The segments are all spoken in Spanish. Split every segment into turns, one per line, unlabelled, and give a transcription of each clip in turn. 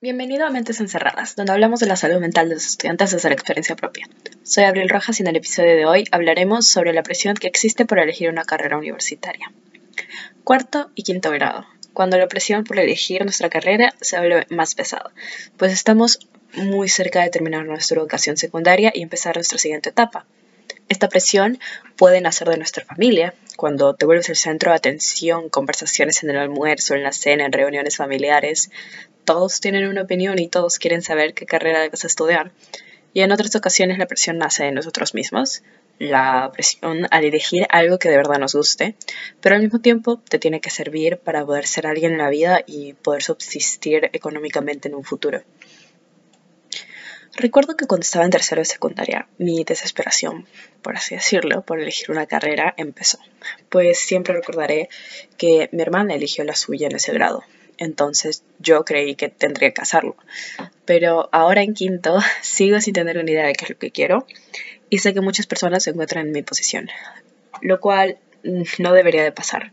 Bienvenido a Mentes Encerradas, donde hablamos de la salud mental de los estudiantes desde la experiencia propia. Soy Abril Rojas y en el episodio de hoy hablaremos sobre la presión que existe por elegir una carrera universitaria. Cuarto y quinto grado, cuando la presión por elegir nuestra carrera se vuelve más pesada, pues estamos muy cerca de terminar nuestra educación secundaria y empezar nuestra siguiente etapa. Esta presión puede nacer de nuestra familia, cuando te vuelves el centro de atención, conversaciones en el almuerzo, en la cena, en reuniones familiares, todos tienen una opinión y todos quieren saber qué carrera debes estudiar. Y en otras ocasiones la presión nace de nosotros mismos, la presión al elegir algo que de verdad nos guste, pero al mismo tiempo te tiene que servir para poder ser alguien en la vida y poder subsistir económicamente en un futuro. Recuerdo que cuando estaba en tercero de secundaria, mi desesperación, por así decirlo, por elegir una carrera empezó. Pues siempre recordaré que mi hermana eligió la suya en ese grado, entonces yo creí que tendría que hacerlo. Pero ahora en quinto sigo sin tener una idea de qué es lo que quiero y sé que muchas personas se encuentran en mi posición, lo cual no debería de pasar.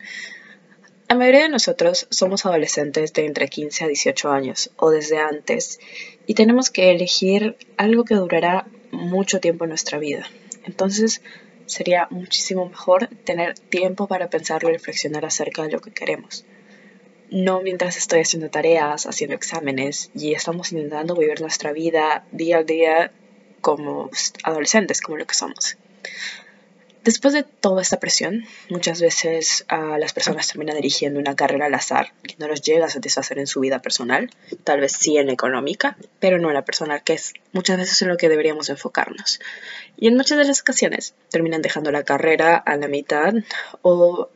La mayoría de nosotros somos adolescentes de entre 15 a 18 años o desde antes y tenemos que elegir algo que durará mucho tiempo en nuestra vida. Entonces sería muchísimo mejor tener tiempo para pensar y reflexionar acerca de lo que queremos no mientras estoy haciendo tareas, haciendo exámenes y estamos intentando vivir nuestra vida día a día como adolescentes, como lo que somos. Después de toda esta presión, muchas veces a las personas terminan dirigiendo una carrera al azar que no los llega a satisfacer en su vida personal, tal vez sí en económica, pero no en la personal, que es muchas veces en lo que deberíamos enfocarnos. Y en muchas de las ocasiones terminan dejando la carrera a la mitad o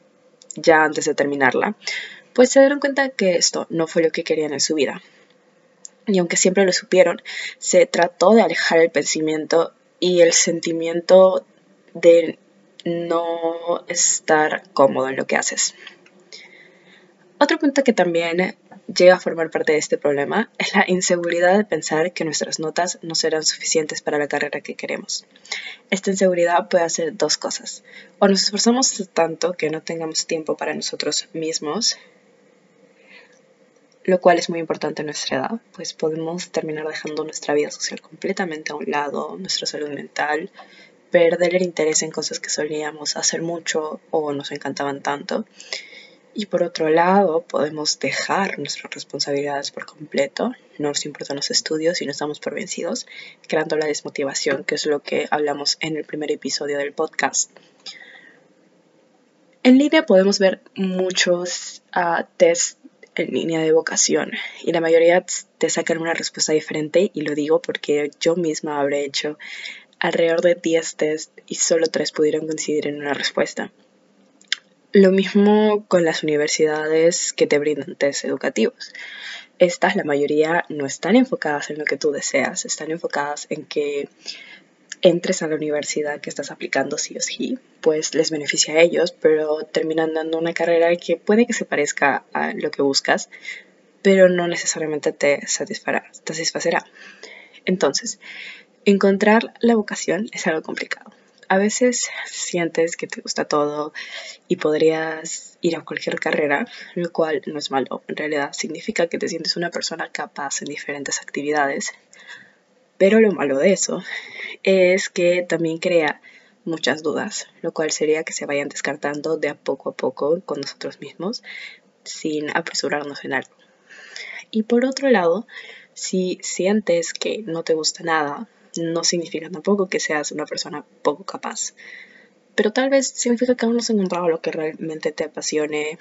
ya antes de terminarla, pues se dieron cuenta que esto no fue lo que querían en su vida. Y aunque siempre lo supieron, se trató de alejar el pensamiento y el sentimiento de no estar cómodo en lo que haces. Otro punto que también llega a formar parte de este problema es la inseguridad de pensar que nuestras notas no serán suficientes para la carrera que queremos. Esta inseguridad puede hacer dos cosas. O nos esforzamos tanto que no tengamos tiempo para nosotros mismos, lo cual es muy importante en nuestra edad, pues podemos terminar dejando nuestra vida social completamente a un lado, nuestra salud mental, perder el interés en cosas que solíamos hacer mucho o nos encantaban tanto y por otro lado, podemos dejar nuestras responsabilidades por completo, no nos importan los estudios y no estamos por vencidos, creando la desmotivación, que es lo que hablamos en el primer episodio del podcast. En línea podemos ver muchos uh, test en línea de vocación y la mayoría te sacan una respuesta diferente y lo digo porque yo misma habré hecho alrededor de 10 test y solo 3 pudieron coincidir en una respuesta. Lo mismo con las universidades que te brindan test educativos. Estas, la mayoría, no están enfocadas en lo que tú deseas, están enfocadas en que entres a la universidad que estás aplicando sí o sí, pues les beneficia a ellos, pero terminan dando una carrera que puede que se parezca a lo que buscas, pero no necesariamente te satisfará, te satisfacerá. Entonces, encontrar la vocación es algo complicado a veces sientes que te gusta todo y podrías ir a cualquier carrera, lo cual no es malo. En realidad significa que te sientes una persona capaz en diferentes actividades. Pero lo malo de eso es que también crea muchas dudas, lo cual sería que se vayan descartando de a poco a poco con nosotros mismos sin apresurarnos en algo. Y por otro lado, si sientes que no te gusta nada, no significa tampoco que seas una persona poco capaz. Pero tal vez significa que aún no has encontrado lo que realmente te apasione.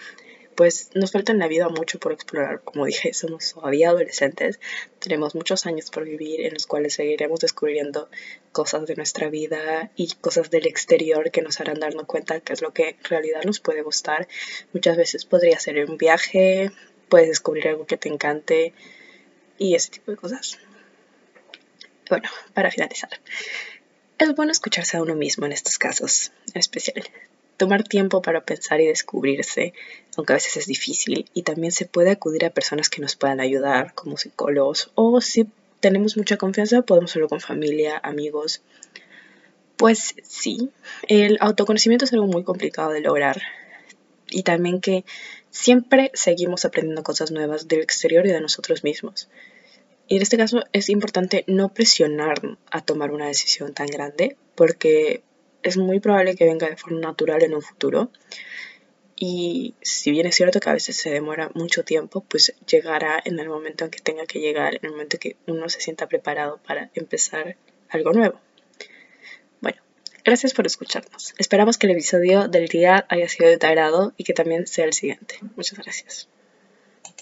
Pues nos falta en la vida mucho por explorar. Como dije, somos todavía adolescentes. Tenemos muchos años por vivir en los cuales seguiremos descubriendo cosas de nuestra vida y cosas del exterior que nos harán darnos cuenta que es lo que en realidad nos puede gustar. Muchas veces podría ser un viaje, puedes descubrir algo que te encante y ese tipo de cosas. Bueno, para finalizar, es bueno escucharse a uno mismo en estos casos, en especial. Tomar tiempo para pensar y descubrirse, aunque a veces es difícil, y también se puede acudir a personas que nos puedan ayudar, como psicólogos, o si tenemos mucha confianza, podemos hacerlo con familia, amigos. Pues sí, el autoconocimiento es algo muy complicado de lograr, y también que siempre seguimos aprendiendo cosas nuevas del exterior y de nosotros mismos Y en este caso es importante no presionar a tomar una decisión tan grande porque es muy probable que venga de forma natural en un futuro. Y si bien es cierto que a veces se demora mucho tiempo, pues llegará en el momento en que tenga que llegar, en el momento que uno se sienta preparado para empezar algo nuevo. Bueno, gracias por escucharnos. Esperamos que el episodio del día haya sido de y que también sea el siguiente. Muchas gracias.